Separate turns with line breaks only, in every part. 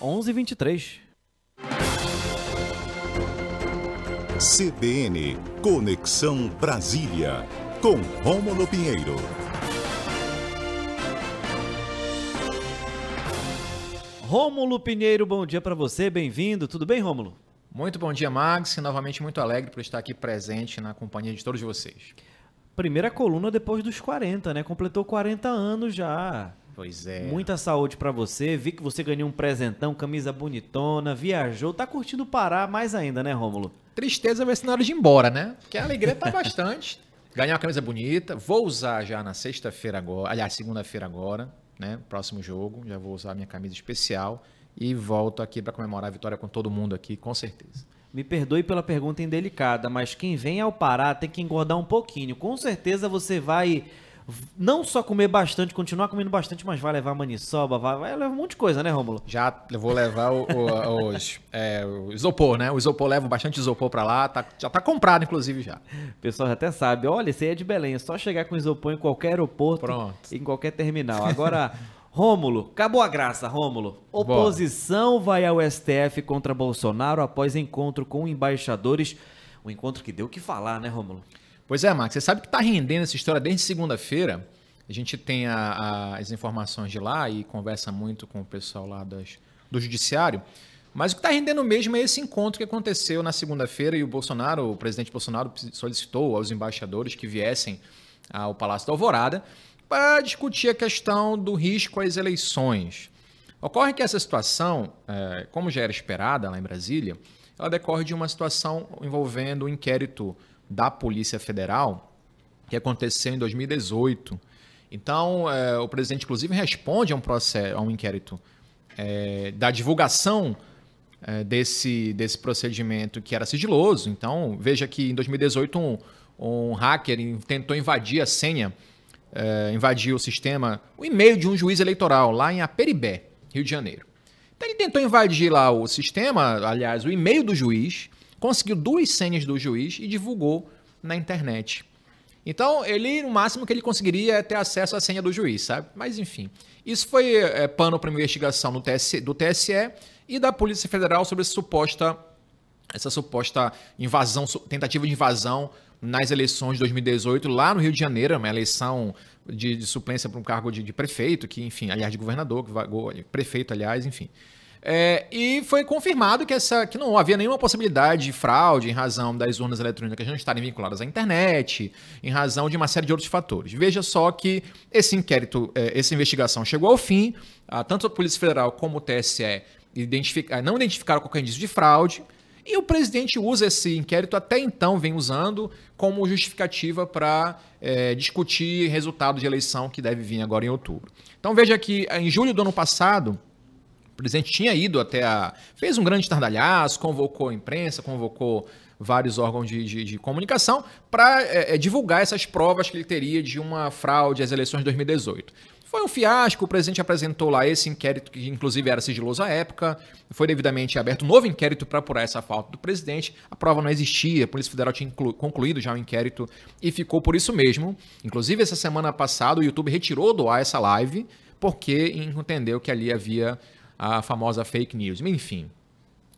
11:23.
CBN Conexão Brasília com Rômulo Pinheiro.
Rômulo Pinheiro, bom dia para você, bem-vindo. Tudo bem, Rômulo?
Muito bom dia, Max. E novamente muito alegre por estar aqui presente na companhia de todos vocês.
Primeira coluna depois dos 40, né? Completou 40 anos já.
Pois é.
Muita saúde para você. Vi que você ganhou um presentão, camisa bonitona, viajou, tá curtindo parar mais ainda, né, Rômulo?
Tristeza vai ser na hora de ir embora, né? Porque a alegria tá bastante. Ganhei uma camisa bonita, vou usar já na sexta-feira agora, aliás, segunda-feira agora, né? Próximo jogo, já vou usar a minha camisa especial e volto aqui para comemorar a vitória com todo mundo aqui, com certeza.
Me perdoe pela pergunta indelicada, mas quem vem ao Pará tem que engordar um pouquinho. Com certeza você vai não só comer bastante, continuar comendo bastante, mas vai levar maniçoba, vai, vai levar um monte de coisa, né, Rômulo?
Já vou levar o, o, os, é, o isopor, né? O isopor leva bastante isopor para lá, tá, já tá comprado, inclusive, já.
O pessoal já até sabe, olha, esse aí é de Belém, é só chegar com isopor em qualquer aeroporto, Pronto. em qualquer terminal. Agora... Rômulo, acabou a graça, Rômulo. Oposição vai ao STF contra Bolsonaro após encontro com embaixadores. Um encontro que deu o que falar, né, Rômulo?
Pois é, Max, você sabe que está rendendo essa história desde segunda-feira. A gente tem a, a, as informações de lá e conversa muito com o pessoal lá das, do judiciário. Mas o que está rendendo mesmo é esse encontro que aconteceu na segunda-feira e o Bolsonaro, o presidente Bolsonaro, solicitou aos embaixadores que viessem ao Palácio da Alvorada para discutir a questão do risco às eleições. Ocorre que essa situação, é, como já era esperada lá em Brasília, ela decorre de uma situação envolvendo o um inquérito da Polícia Federal que aconteceu em 2018. Então, é, o presidente, inclusive, responde a um processo, a um inquérito é, da divulgação é, desse, desse procedimento que era sigiloso. Então, veja que em 2018 um, um hacker tentou invadir a senha é, invadiu o sistema, o e-mail de um juiz eleitoral lá em Aperibé, Rio de Janeiro. Então ele tentou invadir lá o sistema, aliás, o e-mail do juiz, conseguiu duas senhas do juiz e divulgou na internet. Então, ele, no máximo que ele conseguiria é ter acesso à senha do juiz, sabe? Mas, enfim. Isso foi é, pano para investigação no TSE, do TSE e da Polícia Federal sobre essa suposta, essa suposta invasão, tentativa de invasão nas eleições de 2018 lá no Rio de Janeiro, uma eleição de, de suplência para um cargo de, de, prefeito, que, enfim, aliás, de governador, que prefeito, aliás, enfim. É, e foi confirmado que, essa, que não havia nenhuma possibilidade de fraude em razão das urnas eletrônicas não estarem vinculadas à internet, em razão de uma série de outros fatores. Veja só que esse inquérito, é, essa investigação chegou ao fim, tanto a Polícia Federal como o TSE identifica, não identificaram qualquer indício de fraude, e o presidente usa esse inquérito, até então vem usando, como justificativa para é, discutir resultado de eleição que deve vir agora em outubro. Então veja que em julho do ano passado, presidente tinha ido até a. fez um grande estardalhaço, convocou a imprensa, convocou vários órgãos de, de, de comunicação para é, é, divulgar essas provas que ele teria de uma fraude às eleições de 2018. Foi um fiasco, o presidente apresentou lá esse inquérito, que inclusive era sigiloso à época, foi devidamente aberto um novo inquérito para apurar essa falta do presidente, a prova não existia, a Polícia Federal tinha concluído já o inquérito e ficou por isso mesmo. Inclusive, essa semana passada, o YouTube retirou do ar essa live, porque entendeu que ali havia a famosa fake news. Enfim,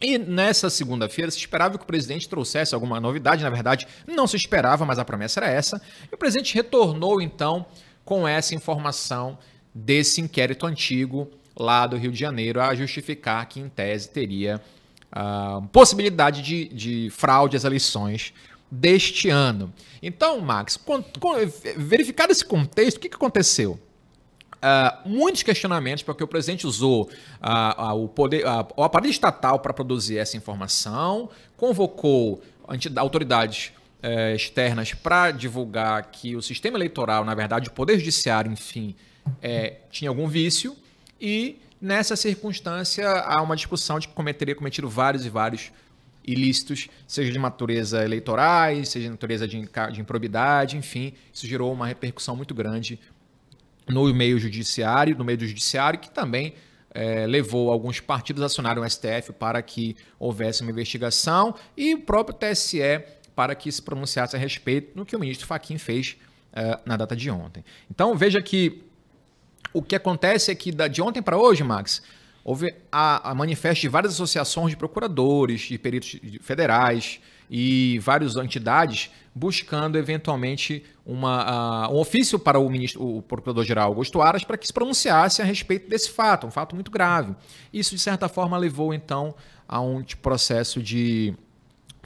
e nessa segunda-feira se esperava que o presidente trouxesse alguma novidade, na verdade não se esperava, mas a promessa era essa. E o presidente retornou então com essa informação desse inquérito antigo lá do Rio de Janeiro a justificar que, em tese, teria uh, possibilidade de, de fraude às eleições deste ano. Então, Max, verificado esse contexto, o que aconteceu? Uh, muitos questionamentos, porque o presidente usou uh, uh, o, poder, o aparelho estatal para produzir essa informação, convocou autoridades é, externas para divulgar que o sistema eleitoral, na verdade, o Poder Judiciário, enfim, é, tinha algum vício. E nessa circunstância há uma discussão de que cometeria cometido vários e vários ilícitos, seja de natureza eleitorais, seja de natureza de, de improbidade, enfim. Isso gerou uma repercussão muito grande no meio judiciário, no meio do judiciário, que também é, levou alguns partidos a acionarem o STF para que houvesse uma investigação e o próprio TSE para que se pronunciasse a respeito no que o ministro Faquim fez uh, na data de ontem. Então veja que o que acontece é que de ontem para hoje, Max, houve a, a manifesto de várias associações de procuradores, de peritos federais e várias entidades buscando eventualmente uma, uh, um ofício para o, ministro, o procurador-geral Augusto Aras para que se pronunciasse a respeito desse fato, um fato muito grave. Isso, de certa forma, levou então a um processo de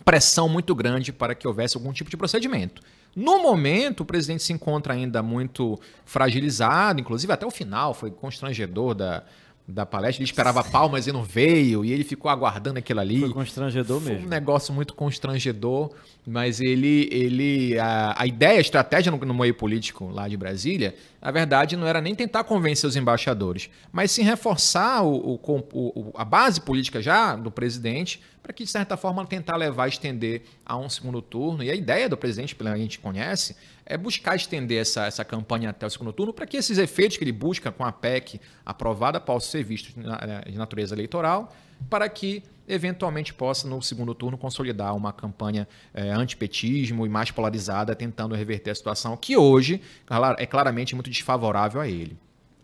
pressão muito grande para que houvesse algum tipo de procedimento. No momento, o presidente se encontra ainda muito fragilizado, inclusive até o final foi constrangedor da, da palestra. Ele esperava palmas e não veio, e ele ficou aguardando aquilo ali.
Foi constrangedor
Foi
mesmo.
um negócio muito constrangedor, mas ele, ele a, a ideia, a estratégia no, no meio político lá de Brasília, na verdade, não era nem tentar convencer os embaixadores, mas sim reforçar o, o, o, a base política já do presidente, para que, de certa forma, tentar levar, estender a um segundo turno. E a ideia do presidente, pela que a gente conhece, é buscar estender essa, essa campanha até o segundo turno para que esses efeitos que ele busca com a PEC aprovada possam ser vistos de natureza eleitoral, para que eventualmente possa, no segundo turno, consolidar uma campanha é, antipetismo e mais polarizada, tentando reverter a situação que hoje é claramente muito desfavorável a ele.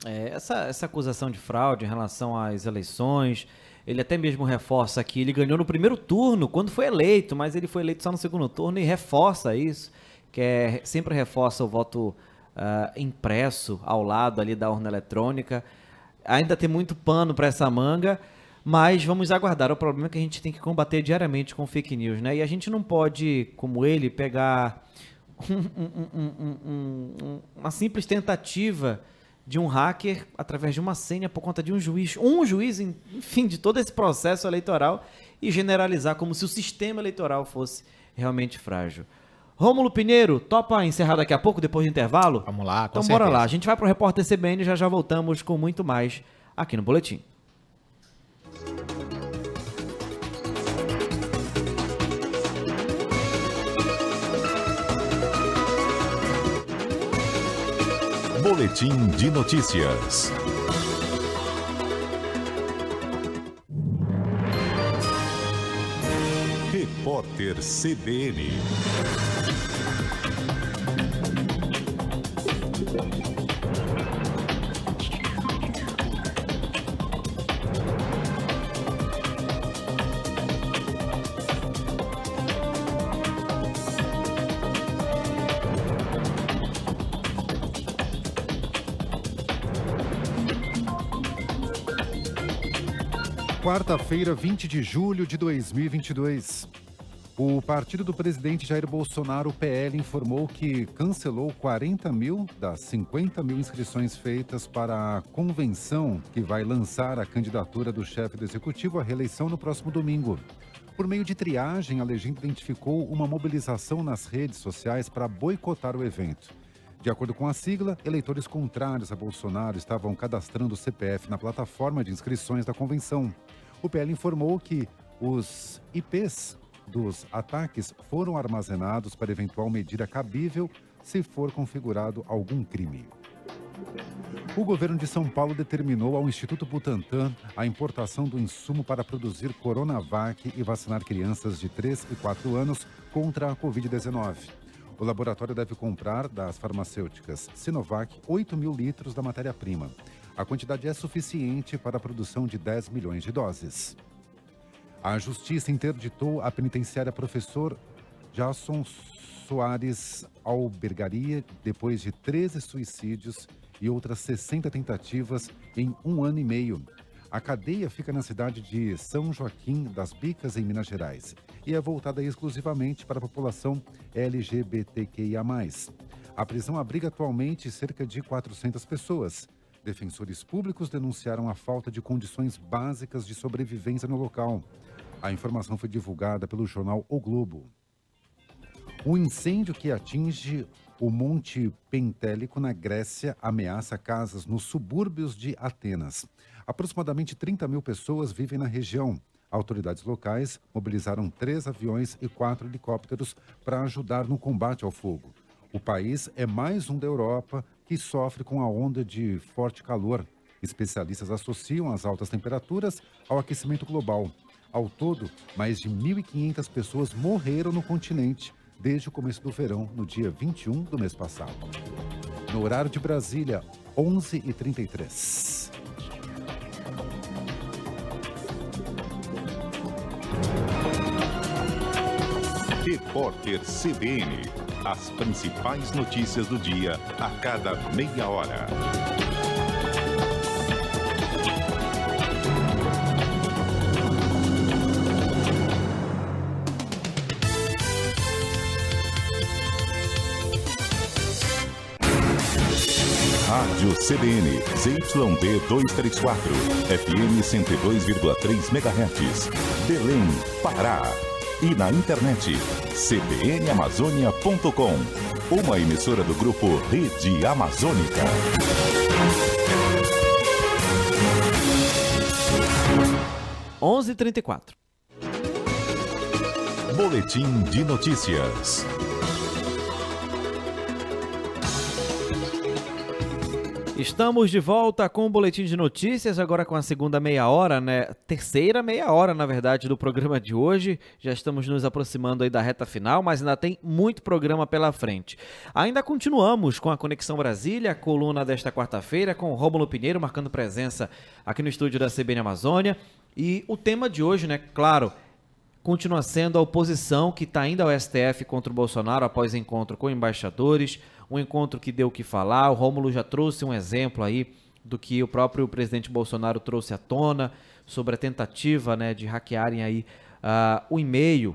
É, essa, essa acusação de fraude em relação às eleições, ele até mesmo reforça que ele ganhou no primeiro turno, quando foi eleito, mas ele foi eleito só no segundo turno e reforça isso que é, sempre reforça o voto uh, impresso ao lado ali da urna eletrônica. Ainda tem muito pano para essa manga, mas vamos aguardar. O problema é que a gente tem que combater diariamente com fake news, né? E a gente não pode, como ele, pegar um, um, um, uma simples tentativa de um hacker através de uma senha por conta de um juiz, um juiz, enfim, de todo esse processo eleitoral e generalizar como se o sistema eleitoral fosse realmente frágil. Rômulo Pinheiro, topa encerrar daqui a pouco, depois do intervalo?
Vamos lá,
com Então certeza. bora lá, a gente vai pro Repórter CBN e já já voltamos com muito mais aqui no Boletim.
Boletim de notícias. Repórter CBN.
Quarta-feira, 20 de julho de 2022. O partido do presidente Jair Bolsonaro, PL, informou que cancelou 40 mil das 50 mil inscrições feitas para a convenção que vai lançar a candidatura do chefe do executivo à reeleição no próximo domingo. Por meio de triagem, a legenda identificou uma mobilização nas redes sociais para boicotar o evento. De acordo com a sigla, eleitores contrários a Bolsonaro estavam cadastrando o CPF na plataforma de inscrições da convenção. O PL informou que os IPs dos ataques foram armazenados para eventual medida cabível se for configurado algum crime. O governo de São Paulo determinou ao Instituto Butantan a importação do insumo para produzir Coronavac e vacinar crianças de 3 e 4 anos contra a Covid-19. O laboratório deve comprar das farmacêuticas Sinovac 8 mil litros da matéria-prima. A quantidade é suficiente para a produção de 10 milhões de doses. A Justiça interditou a penitenciária professor Jason Soares Albergaria depois de 13 suicídios e outras 60 tentativas em um ano e meio. A cadeia fica na cidade de São Joaquim das Bicas, em Minas Gerais, e é voltada exclusivamente para a população LGBTQIA. A prisão abriga atualmente cerca de 400 pessoas. Defensores públicos denunciaram a falta de condições básicas de sobrevivência no local. A informação foi divulgada pelo jornal O Globo. O incêndio que atinge o Monte Pentélico, na Grécia, ameaça casas nos subúrbios de Atenas. Aproximadamente 30 mil pessoas vivem na região. Autoridades locais mobilizaram três aviões e quatro helicópteros para ajudar no combate ao fogo. O país é mais um da Europa que sofre com a onda de forte calor. Especialistas associam as altas temperaturas ao aquecimento global. Ao todo, mais de 1.500 pessoas morreram no continente desde o começo do verão, no dia 21 do mês passado. No horário de Brasília, 11h33.
Repórter CBN. As principais notícias do dia a cada meia hora. Rádio CBN, ZYD 234, FM 102,3 MHz, Belém, Pará. E na internet, cbnamazônia.com, uma emissora do grupo Rede Amazônica.
Onze trinta.
Boletim de notícias.
Estamos de volta com o boletim de notícias, agora com a segunda meia hora, né? Terceira meia hora, na verdade, do programa de hoje. Já estamos nos aproximando aí da reta final, mas ainda tem muito programa pela frente. Ainda continuamos com a Conexão Brasília, coluna desta quarta-feira, com o Rômulo Pinheiro marcando presença aqui no estúdio da CBN Amazônia. E o tema de hoje, né, claro, continua sendo a oposição que está indo ao STF contra o Bolsonaro após encontro com embaixadores um encontro que deu o que falar. O Rômulo já trouxe um exemplo aí do que o próprio presidente Bolsonaro trouxe à tona sobre a tentativa né, de hackearem aí uh, o e-mail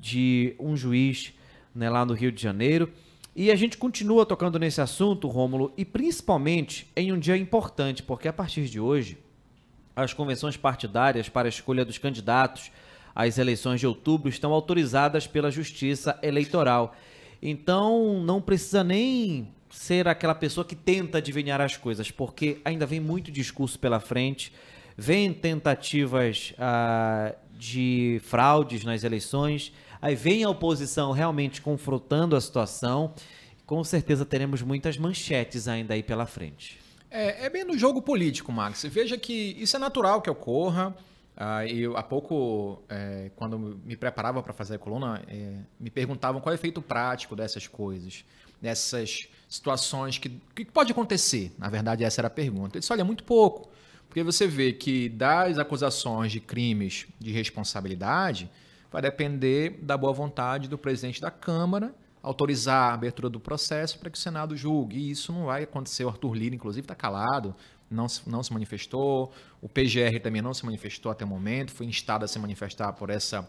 de um juiz né, lá no Rio de Janeiro. E a gente continua tocando nesse assunto, Rômulo, e principalmente em um dia importante, porque a partir de hoje, as convenções partidárias para a escolha dos candidatos às eleições de outubro estão autorizadas pela Justiça Eleitoral. Então não precisa nem ser aquela pessoa que tenta adivinhar as coisas, porque ainda vem muito discurso pela frente, vem tentativas ah, de fraudes nas eleições, aí vem a oposição realmente confrontando a situação. Com certeza teremos muitas manchetes ainda aí pela frente.
É, é bem no jogo político, Max. Veja que isso é natural que ocorra. Uh, eu, há pouco, é, quando me preparava para fazer a coluna, é, me perguntavam qual é o efeito prático dessas coisas, dessas situações que, que pode acontecer. Na verdade, essa era a pergunta. Eu disse, olha, muito pouco. Porque você vê que das acusações de crimes de responsabilidade, vai depender da boa vontade do presidente da Câmara autorizar a abertura do processo para que o Senado julgue. E isso não vai acontecer. O Arthur Lira, inclusive, está calado não se, não se manifestou, o PGR também não se manifestou até o momento, foi instado a se manifestar por essa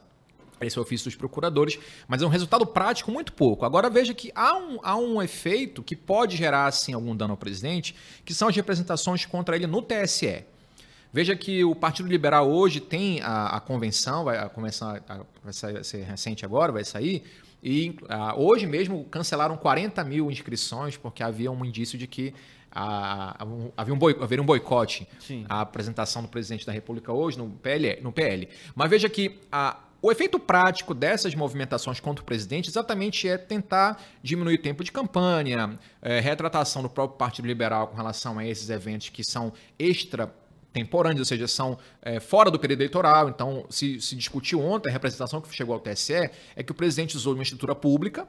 esse ofício dos procuradores, mas é um resultado prático muito pouco. Agora veja que há um, há um efeito que pode gerar assim algum dano ao presidente, que são as representações contra ele no TSE. Veja que o Partido Liberal hoje tem a, a convenção, vai, a convenção a, vai ser recente agora, vai sair, e a, hoje mesmo cancelaram 40 mil inscrições porque havia um indício de que a, a, havia um boi, haveria um boicote Sim. à apresentação do presidente da República hoje no PL. No PL. Mas veja que a, o efeito prático dessas movimentações contra o presidente exatamente é tentar diminuir o tempo de campanha, é, retratação do próprio Partido Liberal com relação a esses eventos que são extra temporâneos, ou seja, são é, fora do período eleitoral. Então, se, se discutiu ontem, a representação que chegou ao TSE é que o presidente usou uma estrutura pública,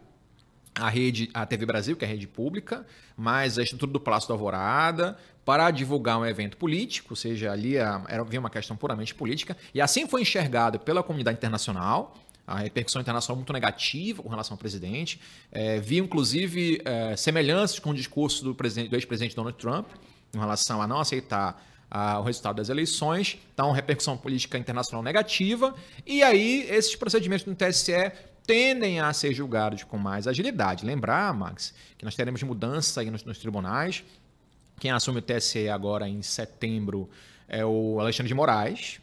a rede, a TV Brasil, que é a rede pública, mais a estrutura do Palácio da Alvorada, para divulgar um evento político, ou seja, ali era, havia uma questão puramente política, e assim foi enxergado pela comunidade internacional, a repercussão internacional muito negativa com relação ao presidente. É, vi, inclusive, é, semelhanças com o discurso do, do ex-presidente Donald Trump, em relação a não aceitar o resultado das eleições, então repercussão política internacional negativa, e aí esses procedimentos no TSE tendem a ser julgados com mais agilidade. Lembrar, Max, que nós teremos mudança aí nos, nos tribunais. Quem assume o TSE agora em setembro é o Alexandre de Moraes,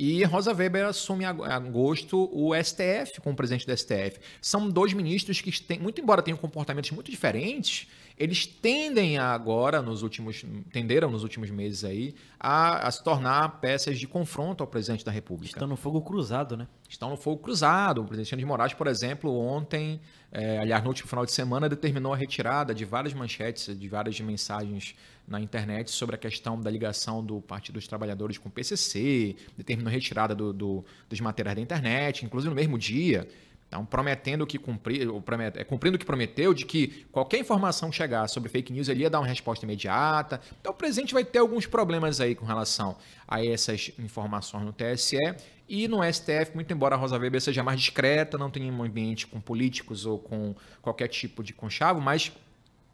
e Rosa Weber assume em agosto o STF como presidente do STF. São dois ministros que, têm, muito embora tenham comportamentos muito diferentes, eles tendem a agora, nos últimos, tenderam nos últimos meses aí, a, a, se tornar peças de confronto ao presidente da República.
Estão no fogo cruzado, né?
Estão no fogo cruzado. O presidente de Moraes, por exemplo, ontem, é, aliás, no último final de semana, determinou a retirada de várias manchetes, de várias mensagens na internet sobre a questão da ligação do Partido dos Trabalhadores com o PCC, determinou a retirada do, do, dos materiais da internet, inclusive no mesmo dia Então, prometendo que cumprir, é, cumprindo o que prometeu, de que qualquer informação chegar sobre fake news ele ia dar uma resposta imediata. Então, o presidente vai ter alguns problemas aí com relação a essas informações no TSE e no STF, muito embora a Rosa Weber seja mais discreta, não tenha um ambiente com políticos ou com qualquer tipo de conchavo, mas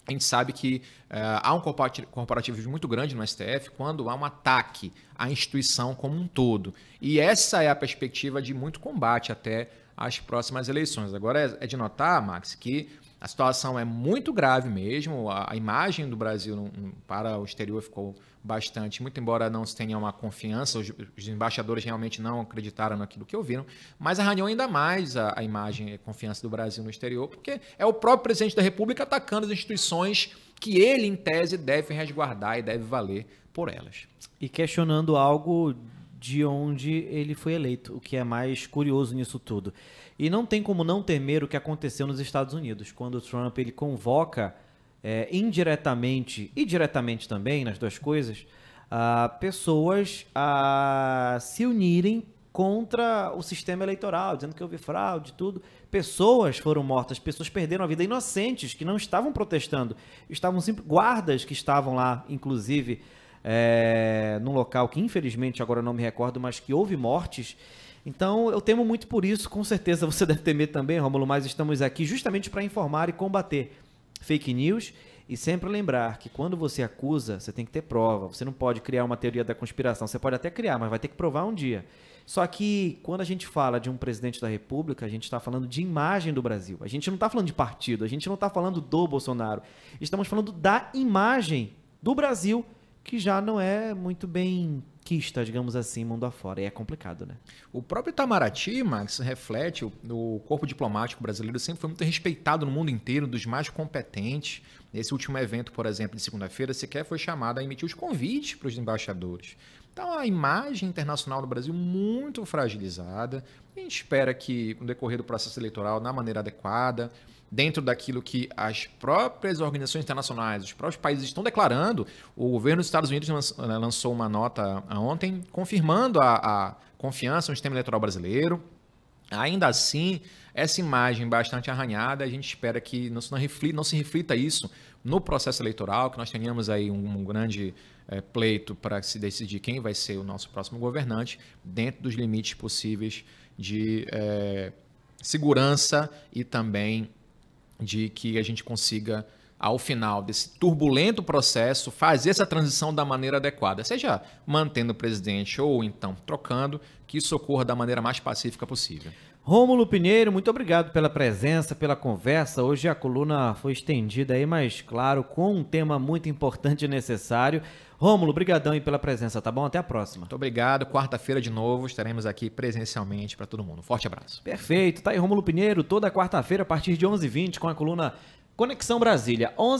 a gente sabe que uh, há um corporativismo muito grande no STF quando há um ataque à instituição como um todo. E essa é a perspectiva de muito combate até às próximas eleições. Agora é de notar, Max, que a situação é muito grave mesmo. A, a imagem do Brasil para o exterior ficou bastante, muito embora não se tenha uma confiança, os, os, embaixadores realmente não acreditaram naquilo que ouviram, mas arranhou ainda mais a, a imagem e a confiança do Brasil no exterior, porque é o próprio presidente da República atacando as instituições que ele, em tese, deve resguardar e deve valer por elas.
E questionando algo de onde ele foi eleito, o que é mais curioso nisso tudo. E não tem como não temer o que aconteceu nos Estados Unidos, quando o Trump ele convoca é, indiretamente e diretamente também, nas duas coisas, uh, pessoas a se unirem contra o sistema eleitoral, dizendo que houve fraude, tudo. Pessoas foram mortas, pessoas perderam a vida, inocentes que não estavam protestando, estavam sempre guardas que estavam lá, inclusive, é, num local que infelizmente agora não me recordo, mas que houve mortes. Então eu temo muito por isso, com certeza você deve temer também, Rômulo, mas estamos aqui justamente para informar e combater fake news e sempre lembrar que quando você acusa, você tem que ter prova. Você não pode criar uma teoria da conspiração. Você pode até criar, mas vai ter que provar um dia. Só que quando a gente fala de um presidente da República, a gente está falando de imagem do Brasil. A gente não está falando de partido, a gente não está falando do Bolsonaro. Estamos falando da imagem do Brasil, que já não é muito bem quista, digamos assim, mundo afora. E é complicado, né?
O próprio Itamaraty, Max, reflete o, o corpo diplomático brasileiro sempre foi muito respeitado no mundo inteiro, dos mais competentes. Nesse último evento, por exemplo, de segunda-feira, sequer foi chamado a emitir os convites para os embaixadores. Então, a imagem internacional do Brasil muito fragilizada. A gente espera que, no decorrer do processo eleitoral, na maneira adequada, dentro daquilo que as próprias organizações internacionais, os próprios países estão declarando. O governo dos Estados Unidos né, lançou uma nota ontem confirmando a, a confiança no sistema eleitoral brasileiro. Ainda assim, essa imagem bastante arranhada, a gente espera que não se, reflita, não se reflita isso no processo eleitoral, que nós tenhamos aí um, grande é, pleito para se decidir quem vai ser o nosso próximo governante, dentro dos limites possíveis de é, segurança e também de que a gente consiga, ao final desse turbulento processo, fazer essa transição da maneira adequada, seja mantendo o presidente ou então trocando, que isso ocorra da maneira mais pacífica possível.
Rômulo Pinheiro, muito obrigado pela presença, pela conversa. Hoje a coluna foi estendida aí, mas claro, com um tema muito importante e necessário. Rômulo, brigadão aí pela presença, tá bom? Até a próxima.
Muito obrigado. Quarta-feira de novo estaremos aqui presencialmente para todo mundo. Forte abraço.
Perfeito. Tá aí Rômulo Pinheiro toda quarta-feira a partir de 11h20 com a coluna Conexão Brasília. 11